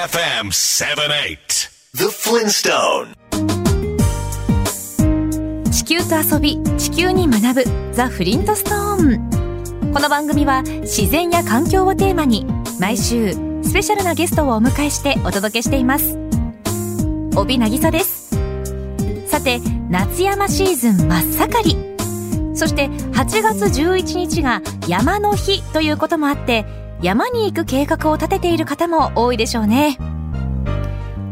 KFM 78 The Flintstone. 地球と遊び地球に学ぶザ・フリントストーンこの番組は自然や環境をテーマに毎週スペシャルなゲストをお迎えしてお届けしています。帯渚です。さて夏山シーズン真っ盛り。そして8月11日が山の日ということもあって山に行く計画を立てている方も多いでしょうね。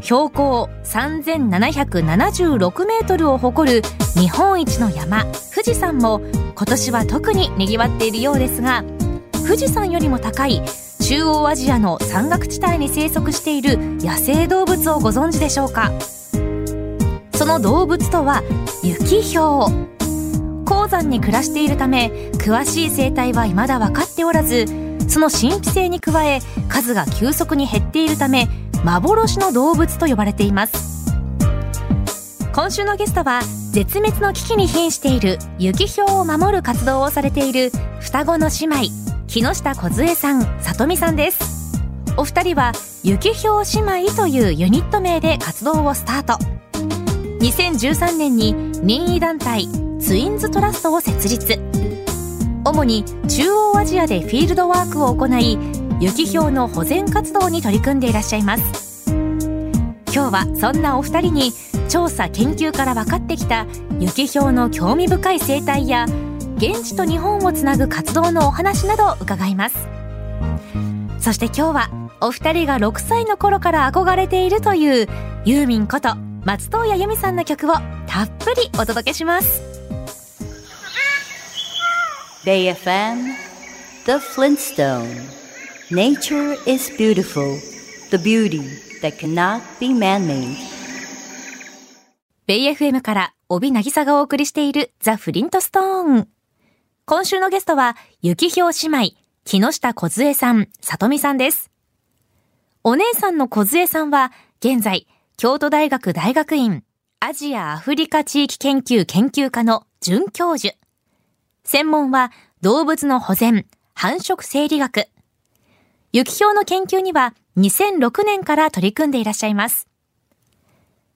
標高3776メートルを誇る日本一の山。富士山も今年は特に賑わっているようですが富士山よりも高い中央アジアの山岳地帯に生息している野生動物をご存知でしょうか？その動物とは雪ひょう鉱山に暮らしているため詳しい生態は未だ分かっておらずその神秘性に加え数が急速に減っているため幻の動物と呼ばれています。今週のゲストは絶滅の危機に瀕している雪ひょうを守る活動をされている双子の姉妹木下梢さん里美さんです。お二人は雪ひょう姉妹というユニット名で活動をスタート。2013年に任意団体ツインズトラストを設立。主に中央アジアでフィールドワークを行い雪ひょうの保全活動に取り組んでいらっしゃいます。今日はそんなお二人に調査研究から分かってきた雪ひょうの興味深い生態や現地と日本をつなぐ活動のお話などを伺います。そして今日はお二人が6歳の頃から憧れているというユーミンこと松任谷由実さんの曲をたっぷりお届けします。Bay FM The Flintstone Nature is beautiful The beauty that cannot be man-made ベイ FM から帯渚がお送りしているザ・フリントストーン。今週のゲストは、雪ひょう姉妹、木下梢さん、里美さんです。お姉さんの梢さんは、現在、京都大学大学院、アジア・アフリカ地域研究研究科の准教授。専門は、動物の保全、繁殖生理学。雪ひょうの研究には、2006年から取り組んでいらっしゃいます。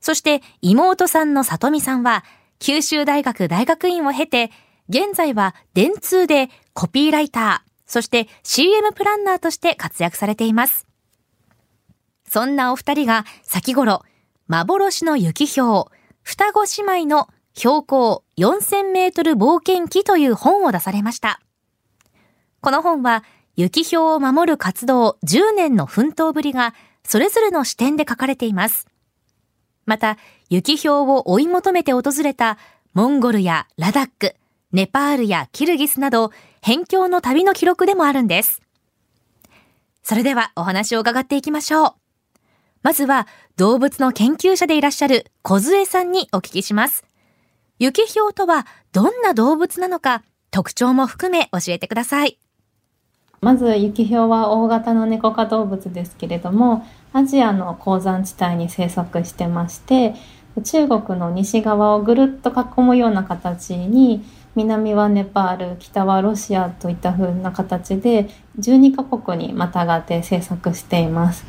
そして妹さんの里美さんは九州大学大学院を経て、現在は電通でコピーライター、そして CM プランナーとして活躍されています。そんなお二人が先頃、幻の雪ひょう、双子姉妹の標高4000メートル冒険記という本を出されました。この本は、雪ひょうを守る活動10年の奮闘ぶりが、それぞれの視点で書かれています。また、雪ひょうを追い求めて訪れたモンゴルやラダック、ネパールやキルギスなど、辺境の旅の記録でもあるんです。それではお話を伺っていきましょう。まずは、動物の研究者でいらっしゃる小杖さんにお聞きします。雪ひょうとはどんな動物なのか、特徴も含め教えてください。まず雪ひょうは大型の猫科動物ですけれどもアジアの鉱山地帯に生息してまして中国の西側をぐるっと囲むような形に南はネパール北はロシアといった風な形で12カ国にまたがって生息しています。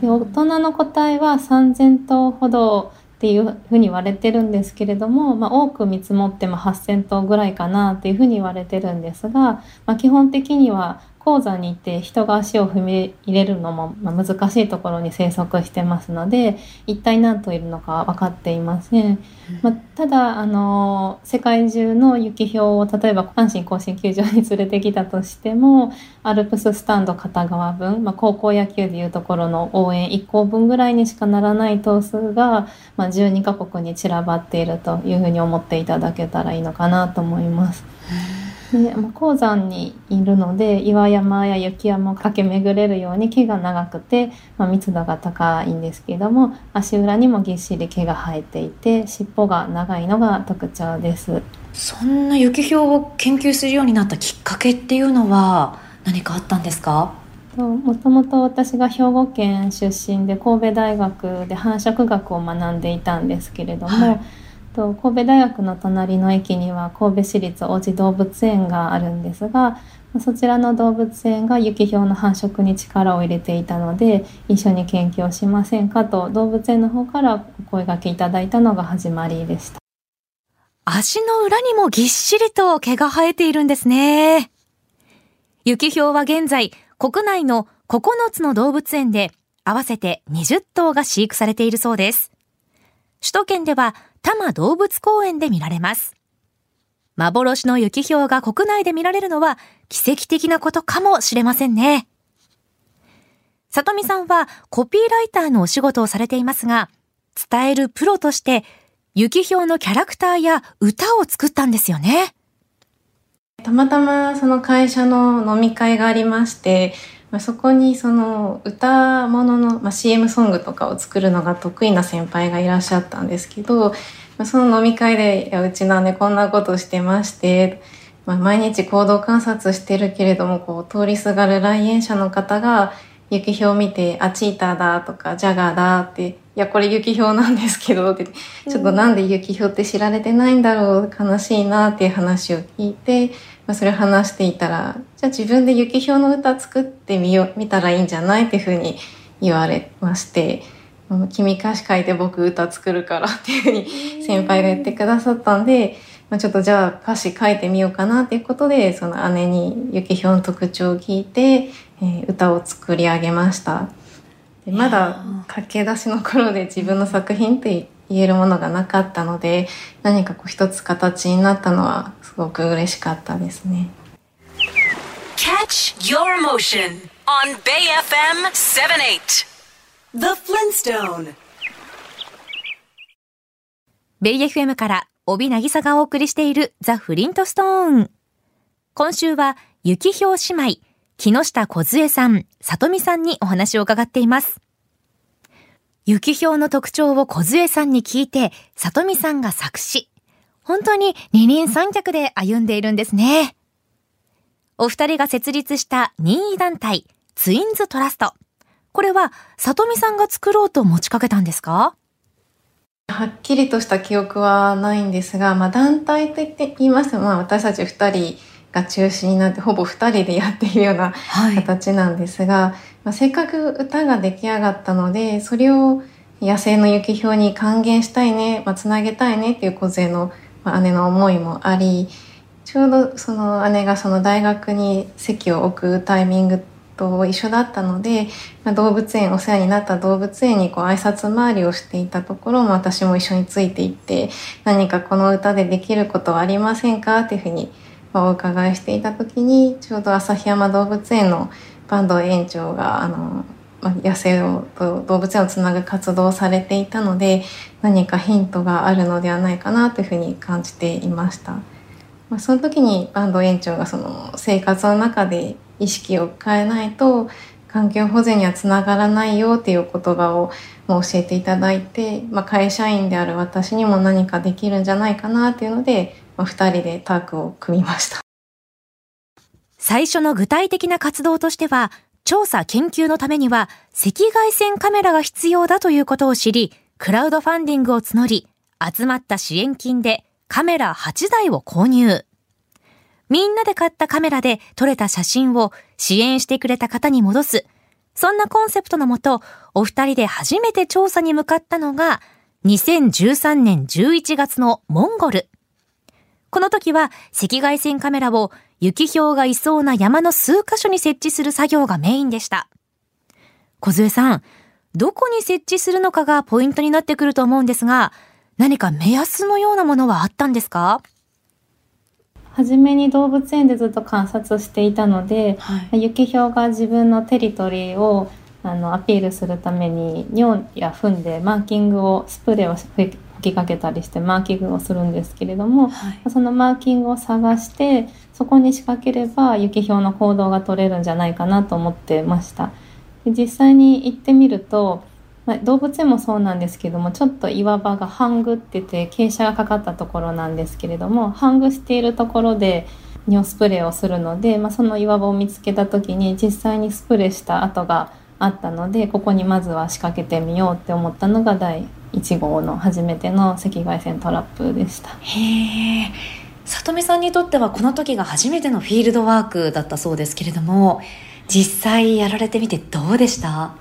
で大人の個体は3,000頭ほどっていうふうに言われてるんですけれども、まあ、多く見積もっても8,000頭ぐらいかなっていうふうに言われてるんですが、まあ、基本的には鉱山に行って人が足を踏み入れるのもま難しいところに生息してますので一体何頭いるのか分かっていません、まあ、ただあの世界中の雪ひょうを例えば阪神甲子園球場に連れてきたとしてもアルプススタンド片側分、まあ、高校野球でいうところの応援1校分ぐらいにしかならない頭数が、まあ、12カ国に散らばっているというふうに思っていただけたらいいのかなと思います。でまあ、鉱山にいるので岩山や雪山を駆け巡れるように毛が長くて、まあ、密度が高いんですけども足裏にもぎっしり毛が生えていて尻尾が長いのが特徴です。そんな雪ひょうを研究するようになったきっかけっていうのは何かあったんですか？もともと私が兵庫県出身で神戸大学で繁殖学を学んでいたんですけれども、はいと神戸大学の隣の駅には神戸市立王子動物園があるんですがそちらの動物園がユキヒョウの繁殖に力を入れていたので一緒に研究をしませんかと動物園の方からお声掛けいただいたのが始まりでした。足の裏にもぎっしりと毛が生えているんですね。ユキヒョウは現在国内の9つの動物園で合わせて20頭が飼育されているそうです。首都圏では多摩動物公園で見られます幻の雪氷が国内で見られるのは奇跡的なことかもしれませんね。里見さんはコピーライターのお仕事をされていますが、伝えるプロとして雪氷のキャラクターや歌を作ったんですよね。たまたまその会社の飲み会がありまして、まあ、そこにその歌物の、まあ、CM ソングとかを作るのが得意な先輩がいらっしゃったんですけど、まあその飲み会で、いやうちの姉こんなことしてまして、まあ、毎日行動観察してるけれども、こう、通りすがる来園者の方が、雪氷を見て、あ、チーターだとか、ジャガーだって、いや、これ雪氷なんですけど、って、ちょっとなんで雪氷って知られてないんだろう、悲しいなっていう話を聞いて、まあ、それ話していたら、じゃあ自分で雪氷の歌作ってみよ、見たらいいんじゃないっていうふうに言われまして、君歌詞書いて僕歌作るからっていうふうに先輩が言ってくださったんで、まあ、ちょっとじゃあ歌詞書いてみようかなっていうことで、その姉にゆきひょの特徴を聞いて、えー、歌を作り上げました。でまだ駆け出しの頃で自分の作品って言えるものがなかったので、何かこう一つ形になったのはすごく嬉しかったですね。Catch your emotion on Bay FM 78. The Flintstone ベイ FM から帯渚がお送りしているザ・フリントストーン。今週は雪氷姉妹、木下梢さん、里美さんにお話を伺っています。雪氷の特徴を梢さんに聞いて、里美さんが作詞。本当に二人三脚で歩んでいるんですね。お二人が設立した任意団体、ツインズトラスト。これは、里見さんが作ろうと持ちかけたんですか？はっきりとした記憶はないんですが、まあ、団体と言って言いますと、まあ、私たち二人が中心になって、ほぼ二人でやっているような形なんですが、はい、まあ、せっかく歌が出来上がったので、それを野生の雪氷に還元したいね、まあ、つなげたいねっていう小勢の、まあ、姉の思いもあり、ちょうどその姉がその大学に席を置くタイミングと一緒だったので、まあ、動物園お世話になった動物園にこう挨拶回りをしていたところも私も一緒についていって何かこの歌でできることはありませんかっていうふうにお伺いしていた時にちょうど旭山動物園の坂東園長があの、ま、野生をと動物園をつなぐ活動をされていたので何かヒントがあるのではないかなというふうに感じていました。まあ、その時に坂東園長がその生活の中で意識を変えないと環境保全にはつながらないよっていう言葉をもう教えていただいて、まあ、会社員である私にも何かできるんじゃないかなっていうので、まあ、2人でタッグを組みました最初の具体的な活動としては調査研究のためには赤外線カメラが必要だということを知りクラウドファンディングを募り集まった支援金でカメラ8台を購入みんなで買ったカメラで撮れた写真を支援してくれた方に戻す。そんなコンセプトのもと、お二人で初めて調査に向かったのが、2013年11月のモンゴル。この時は赤外線カメラを雪氷がいそうな山の数カ所に設置する作業がメインでした。小杖さん、どこに設置するのかがポイントになってくると思うんですが、何か目安のようなものはあったんですか？初めに動物園でずっと観察していたので、はい、ユキヒョウが自分のテリトリーをあのアピールするために尿や糞でマーキングをスプレーを吹きかけたりしてマーキングをするんですけれども、はい、そのマーキングを探してそこに仕掛ければユキヒョウの行動が取れるんじゃないかなと思ってました。で実際に行ってみるとまあ、動物園もそうなんですけどもちょっと岩場がハングってて傾斜がかかったところなんですけれどもハングしているところで尿スプレーをするので、まあ、その岩場を見つけた時に実際にスプレーした跡があったのでここにまずは仕掛けてみようって思ったのが第1号の初めての赤外線トラップでした。へえ里見さんにとってはこの時が初めてのフィールドワークだったそうですけれども実際やられてみてどうでした？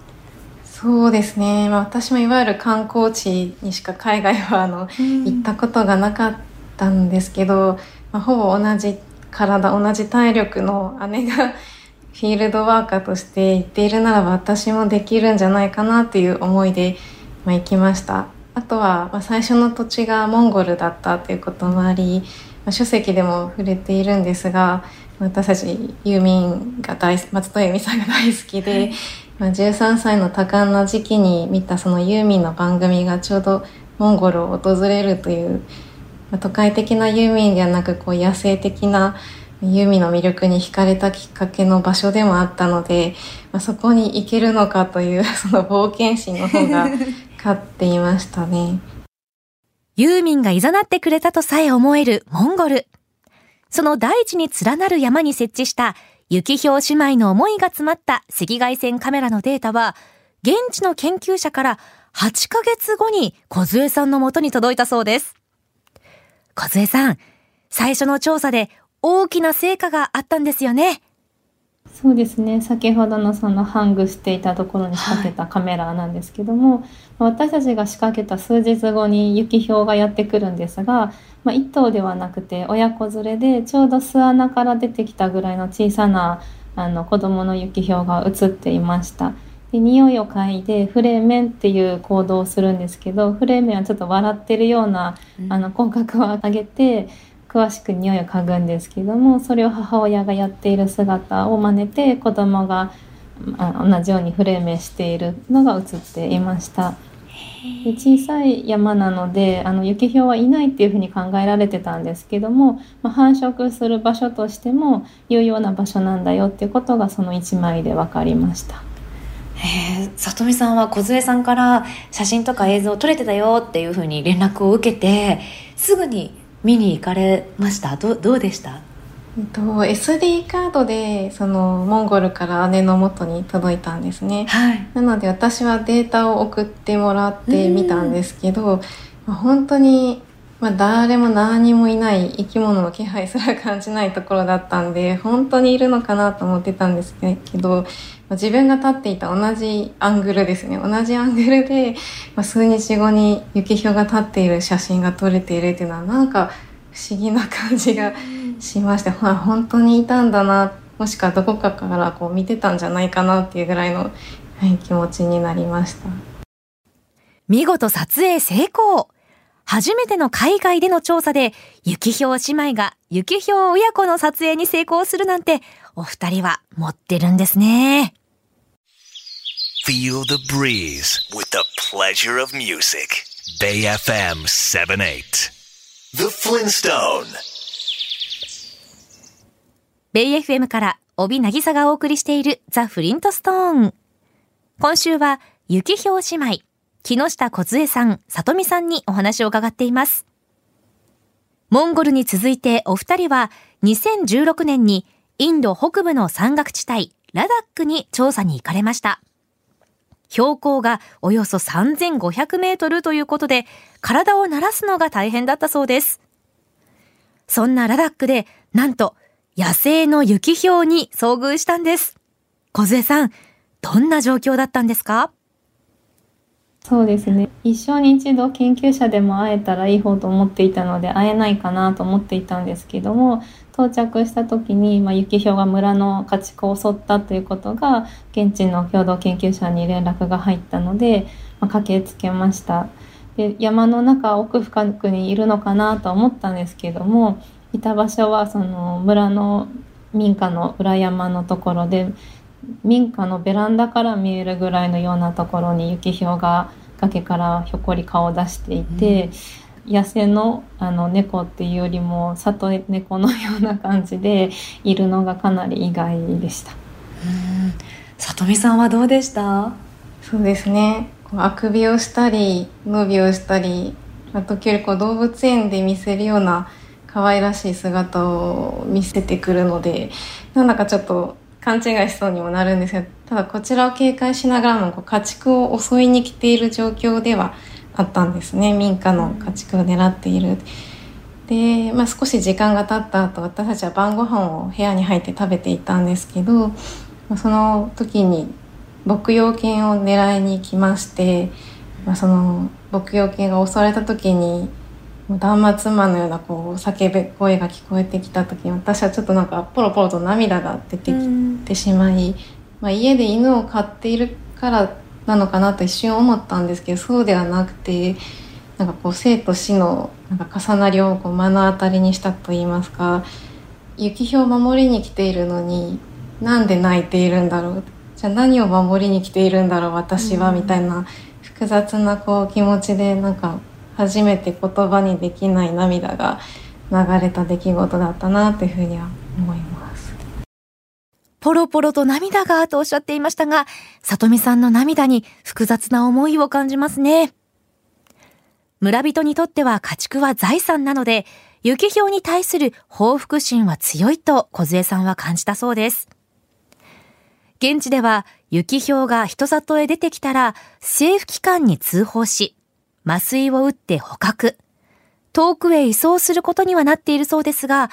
そうですね、まあ、私もいわゆる観光地にしか海外はあの、うん、行ったことがなかったんですけど、まあ、ほぼ同じ体同じ体力の姉が フィールドワーカーとして行っているならば私もできるんじゃないかなという思いで、まあ、行きました。あとは、まあ、最初の土地がモンゴルだったということもあり、まあ、書籍でも触れているんですが私たちユーミンが大松任谷由実さんが大好きで、まあ、13歳の多感な時期に見たそのユーミンの番組がちょうどモンゴルを訪れるという、まあ、都会的なユーミンではなくこう野生的なユーミンの魅力に惹かれたきっかけの場所でもあったので、まあ、そこに行けるのかというその冒険心の方が勝っていましたね。ユーミンが誘ってくれたとさえ思えるモンゴル。その大地に連なる山に設置した雪氷姉妹の思いが詰まった赤外線カメラのデータは、現地の研究者から8ヶ月後に小杖さんの元に届いたそうです。小杖さん、最初の調査で大きな成果があったんですよね。そうですね。先ほどのそのハングしていたところに仕掛けたカメラなんですけども、はい、私たちが仕掛けた数日後に雪氷がやってくるんですが、まあ、1頭ではなくて親子連れでちょうど巣穴から出てきたぐらいの小さなあの子供の雪氷が映っていました。で匂いを嗅いでフレーメンっていう行動をするんですけどフレーメンはちょっと笑ってるような、あの口角を上げて詳しく匂いを嗅ぐんですけどもそれを母親がやっている姿を真似て子供が同じようにフレーメンしているのが映っていました。で小さい山なのであの雪氷はいないっていうふうに考えられてたんですけども、まあ、繁殖する場所としても有用な場所なんだよっていうことがその1枚で分かりました。へえ里見さんは梢さんから写真とか映像撮れてたよっていうふうに連絡を受けてすぐに見に行かれました？どどうでした？えっと、SD カードでそのモンゴルから姉の元に届いたんですね、はい、なので私はデータを送ってもらってみたんですけど、まあ、本当に、まあ、誰も何もいない生き物の気配すら感じないところだったんで本当にいるのかなと思ってたんですけど自分が立っていた同じアングルですね。同じアングルで、まあ、数日後に雪氷が立っている写真が撮れているっていうのはなんか不思議な感じがしまして、まあ、本当にいたんだなもしくはどこかからこう見てたんじゃないかなっていうぐらいの、はい、気持ちになりました。見事撮影成功。初めての海外での調査で、雪氷姉妹が雪氷親子の撮影に成功するなんて、お二人は持ってるんですね。Feel the breeze with the pleasure of music. Bay FM 78. The Flintstone. Bay FM から帯渚がお送りしているザ・フリントストーン。今週は雪氷姉妹、木下梢さん、里美さんにお話を伺っています。モンゴルに続いてお二人は2016年にインド北部の山岳地帯ラダックに調査に行かれました。標高がおよそ3500メートルということで、体を慣らすのが大変だったそうです。そんなラダックで、なんと、野生の雪氷に遭遇したんです。小杖さん、どんな状況だったんですか？そうですね。一生に一度研究者でも会えたらいい方と思っていたので会えないかなと思っていたんですけども到着した時に、まあ、雪氷が村の家畜を襲ったということが現地の共同研究者に連絡が入ったので、まあ、駆けつけました。で山の中奥深くにいるのかなと思ったんですけどもいた場所はその村の民家の裏山のところで民家のベランダから見えるぐらいのようなところに雪氷が崖からひょっこり顔を出していて、うん、野生のあの猫っていうよりも里猫のような感じでいるのがかなり意外でした。里見さんはどうでした？そうですね。あくびをしたり伸びをしたり時折こう動物園で見せるような可愛らしい姿を見せてくるのでなんだかちょっと勘違いしそうにもなるんですけどただこちらを警戒しながらもこう家畜を襲いに来ている状況ではあったんですね民家の家畜を狙っている。で、まあ、少し時間が経った後私たちは晩ご飯を部屋に入って食べていたんですけど、その時に牧羊犬を狙いに来まして、まあ、その牧羊犬が襲われた時に断末魔のようなこう叫び声が聞こえてきた時に私はちょっとなんかポロポロと涙が出てきてしまい、まあ、家で犬を飼っているからなのかなと一瞬思ったんですけどそうではなくてなんかこう生と死のなんか重なりをこう目の当たりにしたと言いますか雪氷を守りに来ているのになんで泣いているんだろうじゃあ何を守りに来ているんだろう私は、みたいな複雑なこう気持ちでなんか初めて言葉にできない涙が流れた出来事だったなというふうには思います。ポロポロと涙がとおっしゃっていましたが、里美さんの涙に複雑な思いを感じますね。村人にとっては家畜は財産なので、雪氷に対する報復心は強いと小杖さんは感じたそうです。現地では雪氷が人里へ出てきたら政府機関に通報し、麻酔を打って捕獲。遠くへ移送することにはなっているそうですが、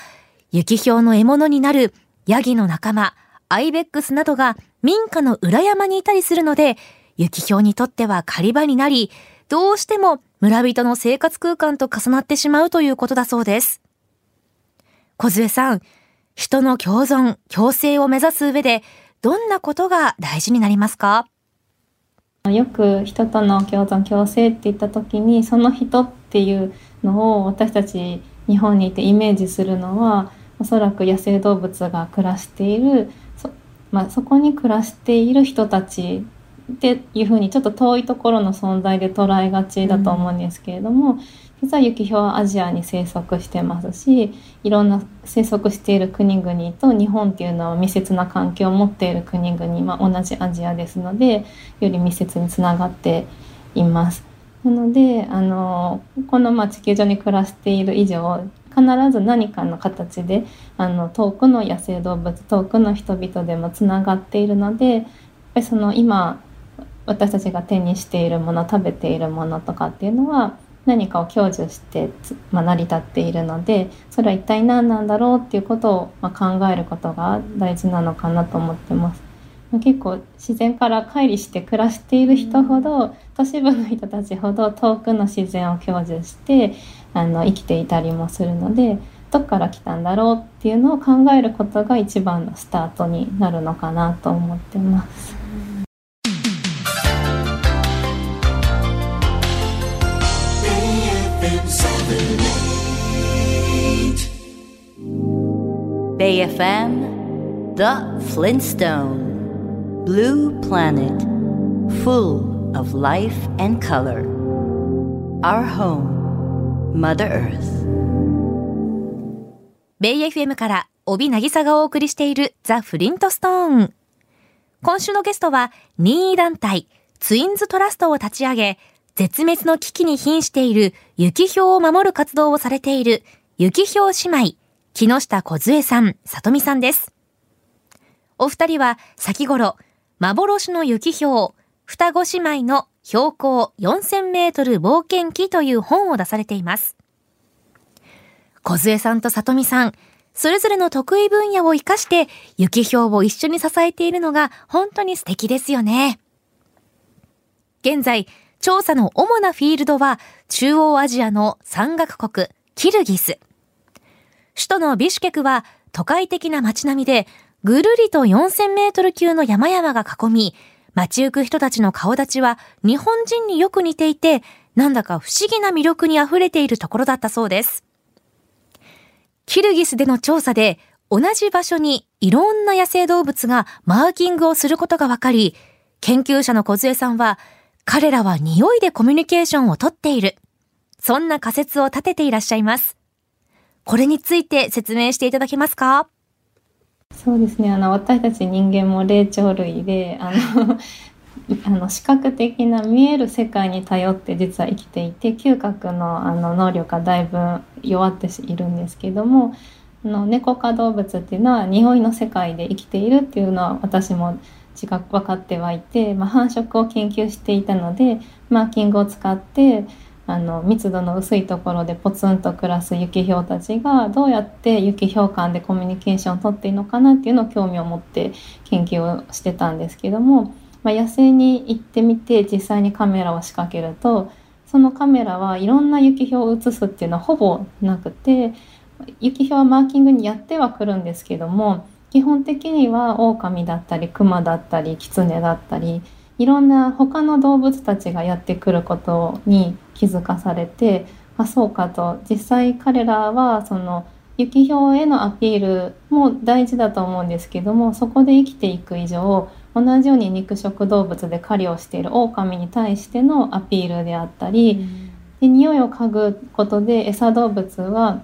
雪氷の獲物になるヤギの仲間、アイベックスなどが民家の裏山にいたりするので、雪氷にとっては狩り場になり、どうしても村人の生活空間と重なってしまうということだそうです。小杖さん、人の共存、共生を目指す上で、どんなことが大事になりますか？よく人との共存共生って言った時にその人っていうのを私たち日本にいてイメージするのはおそらく野生動物が暮らしているそ,、まあ、そこに暮らしている人たちっていうふうにちょっと遠いところの存在で捉えがちだと思うんですけれども、うん、実はユキヒョウはアジアに生息してますしいろんな生息している国々と日本っていうのは密接な関係を持っている国々、まあ、同じアジアですのでより密接につながっています。なのであのこのまあ地球上に暮らしている以上必ず何かの形であの遠くの野生動物遠くの人々でもつながっているのでやっぱりその今私たちが手にしているもの食べているものとかっていうのは何かを享受して、まあ、成り立っているのでそれは一体何なんだろうっていうことを、まあ、考えることが大事なのかなと思ってます。結構自然から乖離して暮らしている人ほど都市部の人たちほど遠くの自然を享受してあの生きていたりもするのでどっから来たんだろうっていうのを考えることが一番のスタートになるのかなと思ってます。Bay FM The Flintstone. Blue Planet Full of life and color. Our home Mother Earth. ベイ FM から帯渚がお送りしているザ・フリントストーン今週のゲストは任意団体ツインズトラストを立ち上げ絶滅の危機に瀕している雪氷を守る活動をされている雪氷姉妹木下梢さん、里美さんです。お二人は先頃、幻の雪氷、双子姉妹の標高4000メートル冒険記という本を出されています。梢さんと里美さん、それぞれの得意分野を活かして雪氷を一緒に支えているのが本当に素敵ですよね。現在、調査の主なフィールドは中央アジアの山岳国、キルギス。首都のビシュケクは都会的な街並みで、ぐるりと4000メートル級の山々が囲み、街行く人たちの顔立ちは日本人によく似ていて、なんだか不思議な魅力に溢れているところだったそうです。キルギスでの調査で、同じ場所にいろんな野生動物がマーキングをすることが分かり、研究者の小杖さんは、彼らは匂いでコミュニケーションをとっている。そんな仮説を立てていらっしゃいます。これについて説明していただけますか？そうですね。あの私たち人間も霊長類であの あの視覚的な見える世界に頼って実は生きていて嗅覚のあの能力がだいぶ弱っているんですけどもあの猫科動物っていうのは匂いの世界で生きているっていうのは私も自覚分かってはいて、まあ、繁殖を研究していたのでマーキングを使ってあの密度の薄いところでポツンと暮らすユキヒョウたちがどうやってユキヒョウ間でコミュニケーションをとっていいのかなっていうのを興味を持って研究をしてたんですけども、まあ、野生に行ってみて実際にカメラを仕掛けるとそのカメラはいろんなユキヒョウを映すっていうのはほぼなくてユキヒョウはマーキングにやってはくるんですけども基本的にはオオカミだったりクマだったりキツネだったりいろんな他の動物たちがやってくることに気づかされてあそうかと。実際彼らはその雪氷へのアピールも大事だと思うんですけどもそこで生きていく以上同じように肉食動物で狩りをしているオオカミに対してのアピールであったり、うん、で匂いを嗅ぐことで餌動物は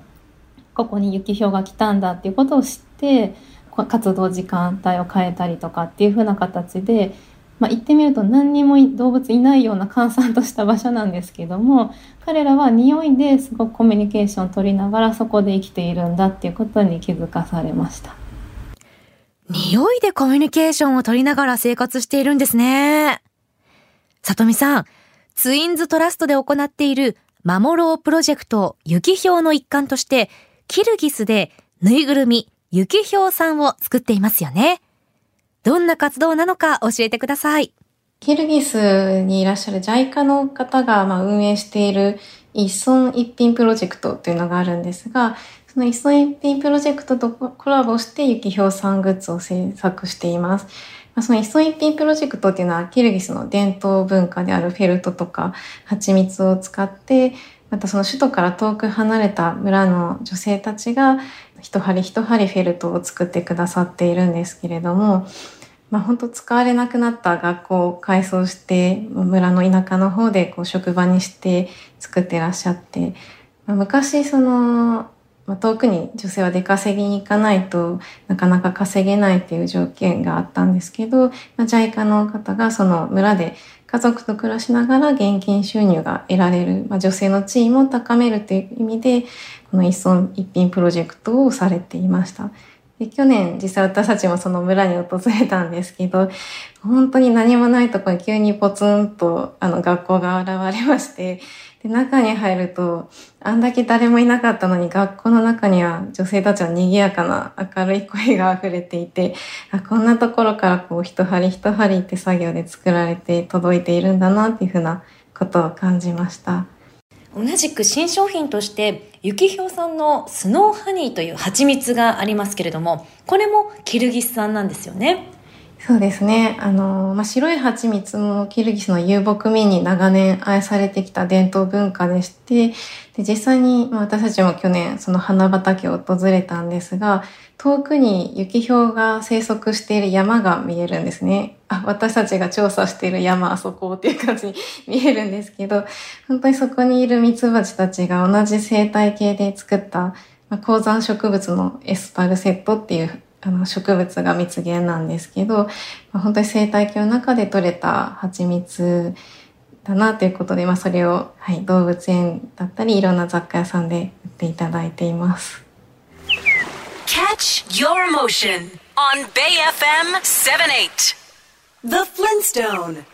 ここに雪氷が来たんだっていうことを知って活動時間帯を変えたりとかっていう風な形でまあ、行ってみると何にも動物いないような閑散とした場所なんですけども彼らは匂いですごくコミュニケーションを取りながらそこで生きているんだっていうことに気づかされました。匂いでコミュニケーションを取りながら生活しているんですね。里見さんツインズトラストで行っている守ろうプロジェクト雪氷の一環としてキルギスでぬいぐるみ雪氷さんを作っていますよね。どんな活動なのか教えてください。キルギスにいらっしゃる JICA の方がまあ運営している一村一品プロジェクトというのがあるんですが、その一村一品プロジェクトとコラボして雪氷さんグッズを制作しています。その一村一品プロジェクトっていうのはキルギスの伝統文化であるフェルトとか蜂蜜を使って、またその首都から遠く離れた村の女性たちが一針一針フェルトを作ってくださっているんですけれども、まあ本当使われなくなった学校を改装して村の田舎の方でこう職場にして作ってらっしゃって、まあ、昔その、まあ、遠くに女性は出稼ぎに行かないとなかなか稼げないっていう条件があったんですけど、まあ、JICA の方がその村で家族と暮らしながら現金収入が得られる、まあ、女性の地位も高めるという意味で、この一村一品プロジェクトをされていました。で去年実際私たちもその村に訪れたんですけど、本当に何もないところに急にポツンとあの学校が現れまして、で中に入ると、あんだけ誰もいなかったのに学校の中には女性たちの賑やかな明るい声が溢れていて、あこんなところからこう一針一針って作業で作られて届いているんだなっていうふうなことを感じました。同じく新商品として雪氷さんのスノーハニーという蜂蜜がありますけれどもこれもキルギス産なんですよねそうですね。あの、まあ、白い蜂蜜もキルギスの遊牧民に長年愛されてきた伝統文化でして、で実際に、まあ、私たちも去年その花畑を訪れたんですが、遠くに雪氷が生息している山が見えるんですね。あ、私たちが調査している山あそこっていう感じに見えるんですけど、本当にそこにいる蜜蜂たちが同じ生態系で作った、まあ、高山植物のエスパルセットっていうあの植物が蜜源なんですけど、まあ、本当に生態系の中で採れた蜂蜜だなということで、まあ、それを、はい、動物園だったりいろんな雑貨屋さんで売っていただいています。Catch your emotion on Bay FM 78 The Flintstone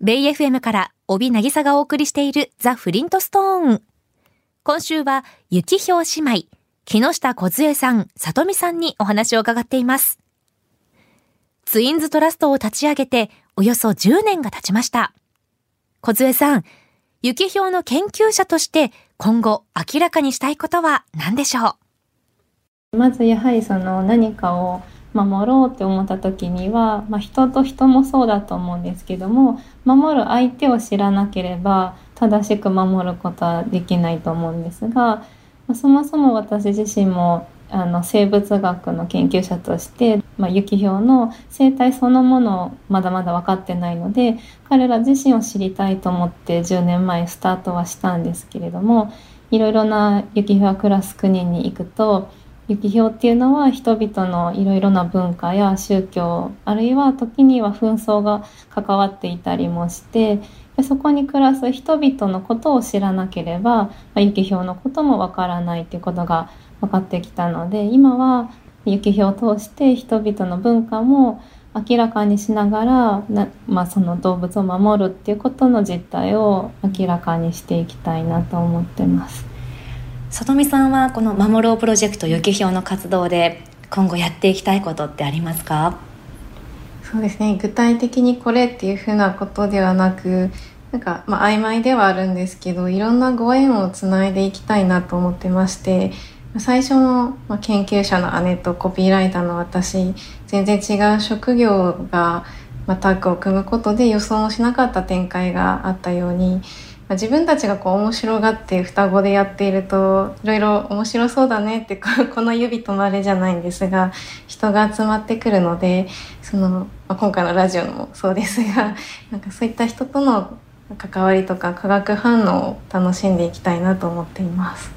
ベイ FM から帯渚がお送りしているザ・フリントストーン。今週は雪氷姉妹木下梢さん、里美さんにお話を伺っています。ツインズトラストを立ち上げておよそ10年が経ちました。梢さん、雪氷の研究者として今後明らかにしたいことは何でしょう？まずやはりその何かを守ろうって思った時には、まあ、人と人もそうだと思うんですけども守る相手を知らなければ正しく守ることはできないと思うんですがそもそも私自身もあの生物学の研究者として、まあ、雪氷の生態そのものをまだまだ分かってないので彼ら自身を知りたいと思って10年前スタートはしたんですけれどもいろいろな雪氷が暮らす国に行くと雪氷っていうのは人々のいろいろな文化や宗教あるいは時には紛争が関わっていたりもしてでそこに暮らす人々のことを知らなければ、まあ、雪氷のこともわからないっていうことが分かってきたので今は雪氷を通して人々の文化も明らかにしながらな、まあ、その動物を守るっていうことの実態を明らかにしていきたいなと思ってます。里見さんはこの「守ろうプロジェクトゆきひょう」の活動で今後やっていきたいことってありますか？そうですね。具体的にこれっていうふうなことではなくなんか、まあ、曖昧ではあるんですけどいろんなご縁をつないでいきたいなと思ってまして最初の、まあ、研究者の姉とコピーライターの私全然違う職業が、まあ、タッグを組むことで予想もしなかった展開があったように、まあ、自分たちがこう面白がって双子でやっているといろいろ面白そうだねって この指止まれじゃないんですが人が集まってくるのでその、まあ、今回のラジオもそうですが なんかそういった人との関わりとか化学反応を楽しんでいきたいなと思っています。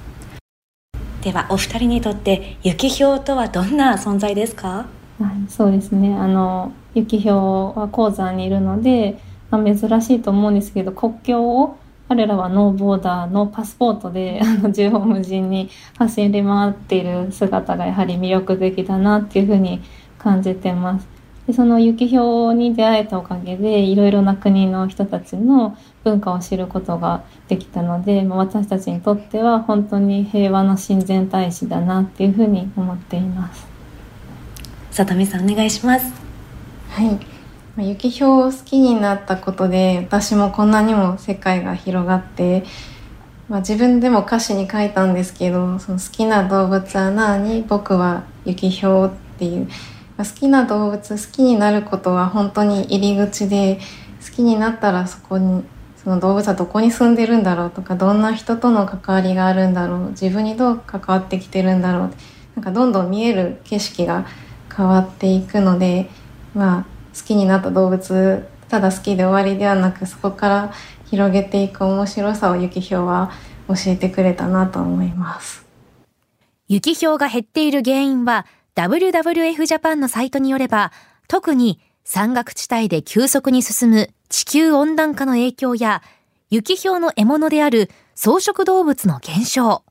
ではお二人にとって雪ひょうとはどんな存在ですか、はい、そうですね。あの雪ひょうは鉱山にいるので、まあ、珍しいと思うんですけど国境を彼らはノーボーダーのパスポートであの縦横無尽に走り回っている姿がやはり魅力的だなっていうふうに感じてます。でその雪氷に出会えたおかげでいろいろな国の人たちの文化を知ることができたので、まあ、私たちにとっては本当に平和の親善大使だなっていうふうに思っています。里見さんお願いします。はい雪氷を好きになったことで私もこんなにも世界が広がって、まあ、自分でも歌詞に書いたんですけどその好きな動物は何？僕は雪氷っていう。ま好きな動物好きになることは本当に入り口で好きになったらそこにその動物はどこに住んでるんだろうとかどんな人との関わりがあるんだろう自分にどう関わってきてるんだろうなんかどんどん見える景色が変わっていくのでまあ好きになった動物ただ好きで終わりではなくそこから広げていく面白さをユキヒョウは教えてくれたなと思います。雪氷が減っている原因は WWF ジャパンのサイトによれば、特に山岳地帯で急速に進む地球温暖化の影響や、雪氷の獲物である草食動物の減少、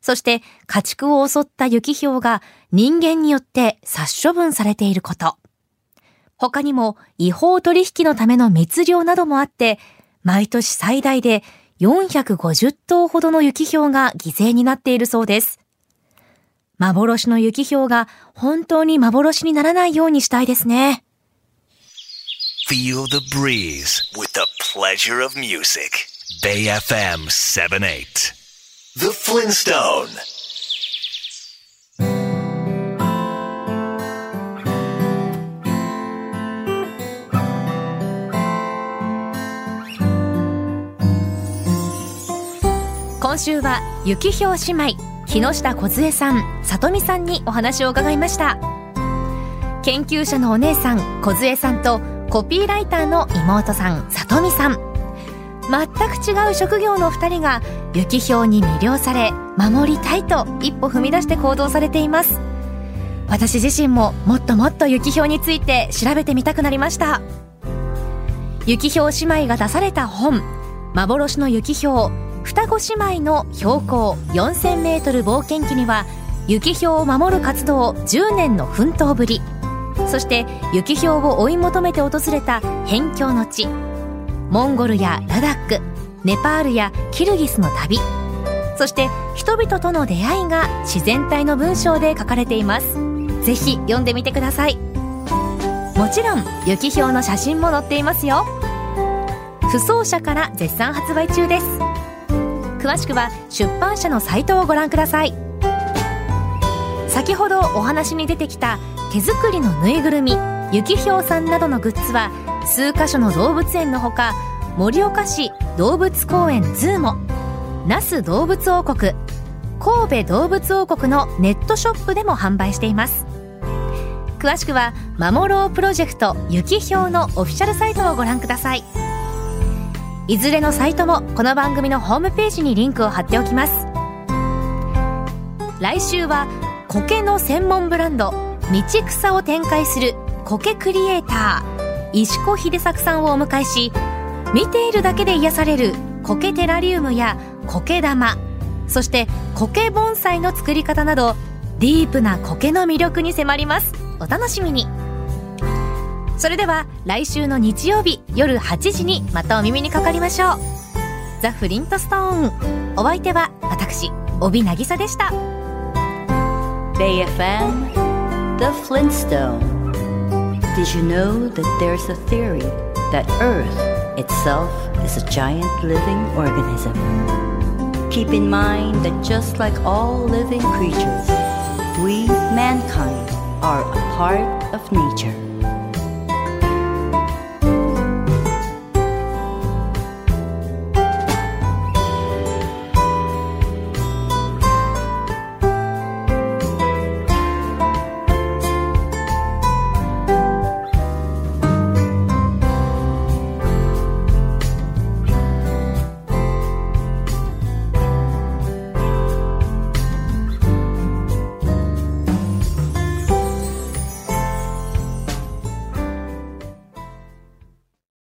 そして家畜を襲った雪氷が人間によって殺処分されていること。他にも違法取引のための密漁などもあって、毎年最大で450頭ほどの雪氷が犠牲になっているそうです。幻の雪氷が本当に幻にならないようにしたいですね。Feel the breeze with the pleasure of music. Bay FM 78. The Flintstone. 今週は雪氷姉妹木下梢さん里美さんにお話を伺いました。研究者のお姉さん梢さんとコピーライターの妹さん里美さん。全く違う職業の2人が雪氷に魅了され守りたいと一歩踏み出して行動されています。私自身ももっともっと雪氷について調べてみたくなりました。雪氷姉妹が出された本幻の雪氷双子姉妹の標高4000メートル冒険記には雪氷を守る活動10年の奮闘ぶり。そして雪氷を追い求めて訪れた辺境の地モンゴルやラダックネパールやキルギスの旅。そして人々との出会いが自然体の文章で書かれています。ぜひ読んでみてください。もちろん雪氷の写真も載っていますよ。不走者から絶賛発売中です。詳しくは出版社のサイトをご覧ください。先ほどお話に出てきた手作りのぬいぐるみ雪ひょうさんなどのグッズは数カ所の動物園のほか盛岡市動物公園ズーモ那須動物王国神戸動物王国のネットショップでも販売しています。詳しくは「守ろうプロジェクト雪ひょう」のオフィシャルサイトをご覧ください。いずれのサイトもこの番組のホームページにリンクを貼っておきます。来週は苔の専門ブランド道草を展開する苔クリエイター石子秀作さんをお迎えし見ているだけで癒される苔テラリウムや苔玉そして苔盆栽の作り方などディープな苔の魅力に迫ります。お楽しみに。それでは来週の日曜日夜8時にまたお耳にかかりましょうザ・フリントストーンお相手は私帯渚でした BayFM The Flintstone Did you know that there's a theory that Earth itself is a giant living organism? Keep in mind that just like all living creatures, we, mankind, are a part of nature.